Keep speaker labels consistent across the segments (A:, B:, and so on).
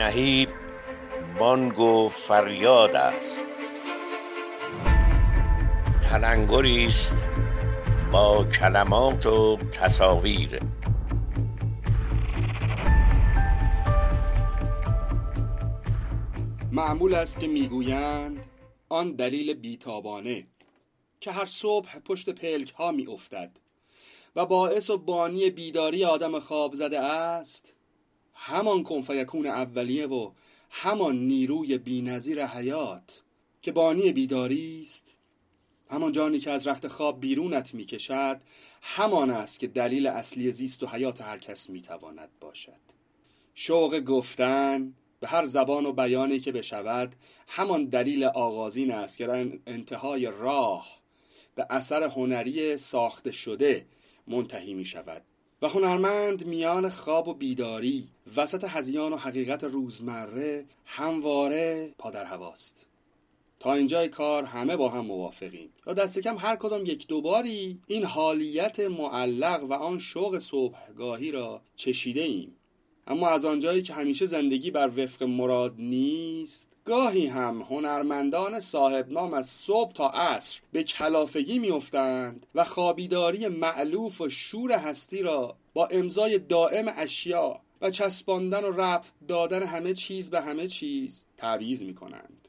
A: نهیب بانگ و فریاد است. تلنگری است با کلمات و تصاویر.
B: معمول است که می‌گویند آن دلیل بیتابانه که هر صبح پشت پلک ها می افتد و باعث و بانی بیداری آدم خواب زده است همان کنفیکون اولیه و همان نیروی بینظیر حیات که بانی بیداری است. همان جانی که از رخت خواب بیرونت می کشد همان است که دلیل اصلی زیست و حیات هر کس می تواند باشد. شوق گفتن به هر زبان و بیانی که بشود همان دلیل آغازین است که انتهای راه به اثر هنری ساخته شده منتهی می شود و هنرمند میان خواب و بیداری وسط هزیان و حقیقت روزمره همواره پادر هواست. تا اینجای کار همه با هم موافقیم. یا دست کم هر کدام یک دوباری این حالیت معلق و آن شوق صبحگاهی را چشیده ایم اما از آنجایی که همیشه زندگی بر وفق مراد نیست گاهی هم هنرمندان صاحب نام از صبح تا عصر به کلافگی میافتند و خوابیداری معلوف و شور هستی را با امضای دائم اشیا و چسباندن و ربط دادن همه چیز به همه چیز تعویز می کنند.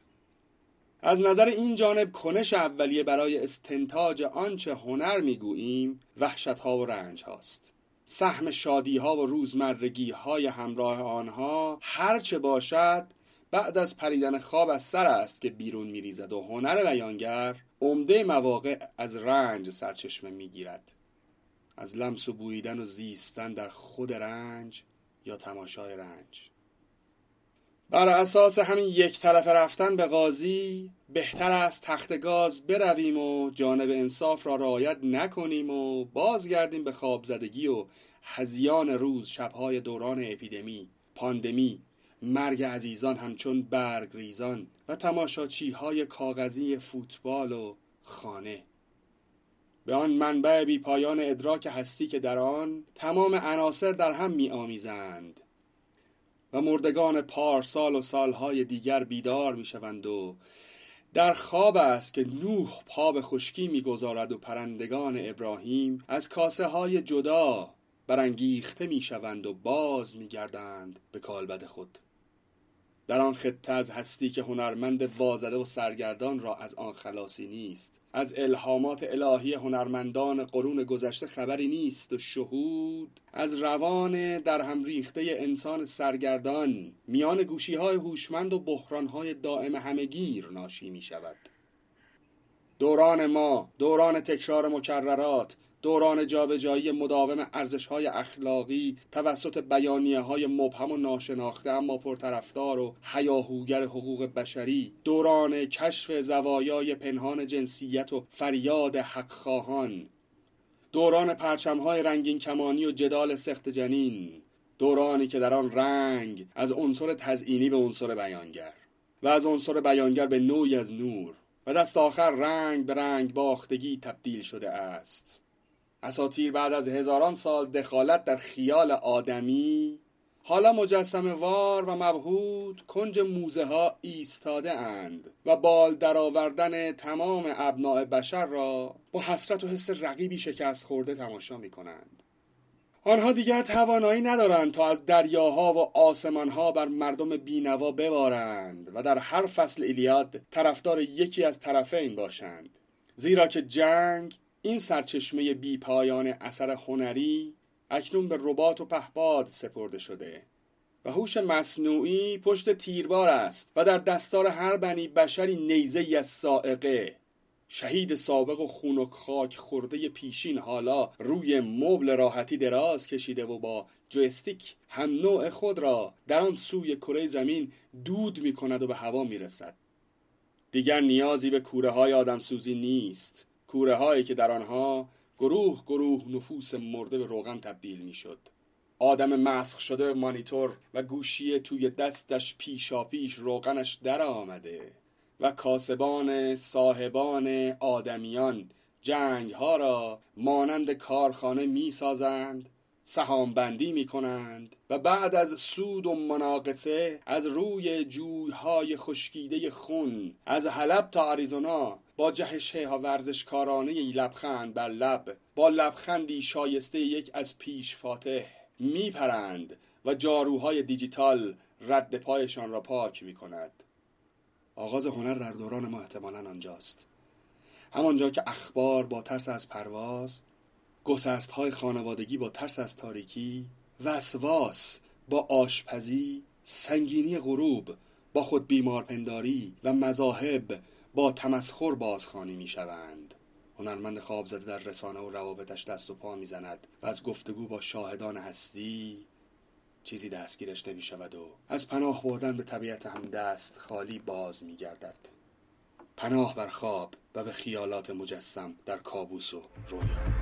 B: از نظر این جانب کنش اولیه برای استنتاج آنچه هنر می‌گوییم وحشت ها و رنج هاست سهم شادی ها و روزمرگی های همراه آنها هرچه باشد بعد از پریدن خواب از سر است که بیرون میریزد و هنر بیانگر عمده مواقع از رنج سرچشمه می‌گیرد. از لمس و بوییدن و زیستن در خود رنج یا تماشای رنج. بر اساس همین یک طرف رفتن به قاضی بهتر است تخت گاز برویم و جانب انصاف را رعایت نکنیم و بازگردیم به خواب زدگی و هزیان روز شبهای دوران اپیدمی پاندمی. مرگ عزیزان همچون برگ ریزان و تماشاچی های کاغذی فوتبال و خانه. به آن منبع بی پایان ادراک هستی که در آن تمام عناصر در هم می آمیزند و مردگان پارسال و سالهای دیگر بیدار می شوند و در خواب است که نوح پا به خشکی می‌گذارد و پرندگان ابراهیم از کاسه های جدا برانگیخته می‌شوند و باز میگردند به کالبد خود. در آن خطه از هستی که هنرمند وازده و سرگردان را از آن خلاصی نیست. از الهامات الهی هنرمندان قرون گذشته خبری نیست و شهود از روان در هم ریخته انسان سرگردان میان گوشی های هوشمند و بحران های دائم همگیر ناشی می شود دوران ما دوران تکرار مکررات دوران جابجایی مداوم های اخلاقی توسط بیانیه های مبهم و ناشناخته اما پرطرفدار و حیاهوگر حقوق بشری دوران کشف زوایای پنهان جنسیت و فریاد حق خواهان دوران های رنگین کمانی و جدال سخت جنین دورانی که در آن رنگ از عنصر تزئینی به عنصر بیانگر و از عنصر بیانگر به نوعی از نور و دست آخر رنگ به رنگ باختگی تبدیل شده است. اساتیر بعد از هزاران سال دخالت در خیال آدمی حالا مجسم وار و مبهود کنج موزه ها ایستاده اند و بال درآوردن تمام ابناع بشر را با حسرت و حس رقیبی شکست خورده تماشا می کنند. آنها دیگر توانایی ندارند تا از دریاها و آسمانها بر مردم بینوا ببارند و در هر فصل ایلیاد طرفدار یکی از طرفین باشند زیرا که جنگ این سرچشمه بی پایان اثر هنری اکنون به ربات و پهباد سپرده شده و هوش مصنوعی پشت تیربار است و در دستار هر بنی بشری نیزه از سائقه شهید سابق و خون خاک خورده پیشین حالا روی مبل راحتی دراز کشیده و با جویستیک هم نوع خود را در آن سوی کره زمین دود می کند و به هوا می رسد. دیگر نیازی به کوره های آدمسوزی نیست کوره هایی که در آنها گروه گروه نفوس مرده به روغن تبدیل می شد آدم مسخ شده مانیتور و گوشی توی دستش پیشا پیش روغنش در آمده و کاسبان صاحبان آدمیان جنگ ها را مانند کارخانه می سازند سهام بندی می کنند و بعد از سود و مناقصه از روی جویهای خشکیده خون از حلب تا آریزونا با جهش ها ورزشکارانه لبخند بر لب با لبخندی شایسته یک از پیش فاتح میپرند و جاروهای دیجیتال رد پایشان را پاک می کند آغاز هنر در دوران ما احتمالا آنجاست. همانجا که اخبار با ترس از پرواز گسست های خانوادگی با ترس از تاریکی وسواس با آشپزی سنگینی غروب با خود بیمارپنداری و مذاهب با تمسخر بازخانی می شوند هنرمند خواب زده در رسانه و روابطش دست و پا می‌زند و از گفتگو با شاهدان هستی چیزی دستگیرش نمی شود و از پناه بردن به طبیعت هم دست خالی باز می گردد پناه بر خواب و به خیالات مجسم در کابوس و رویا.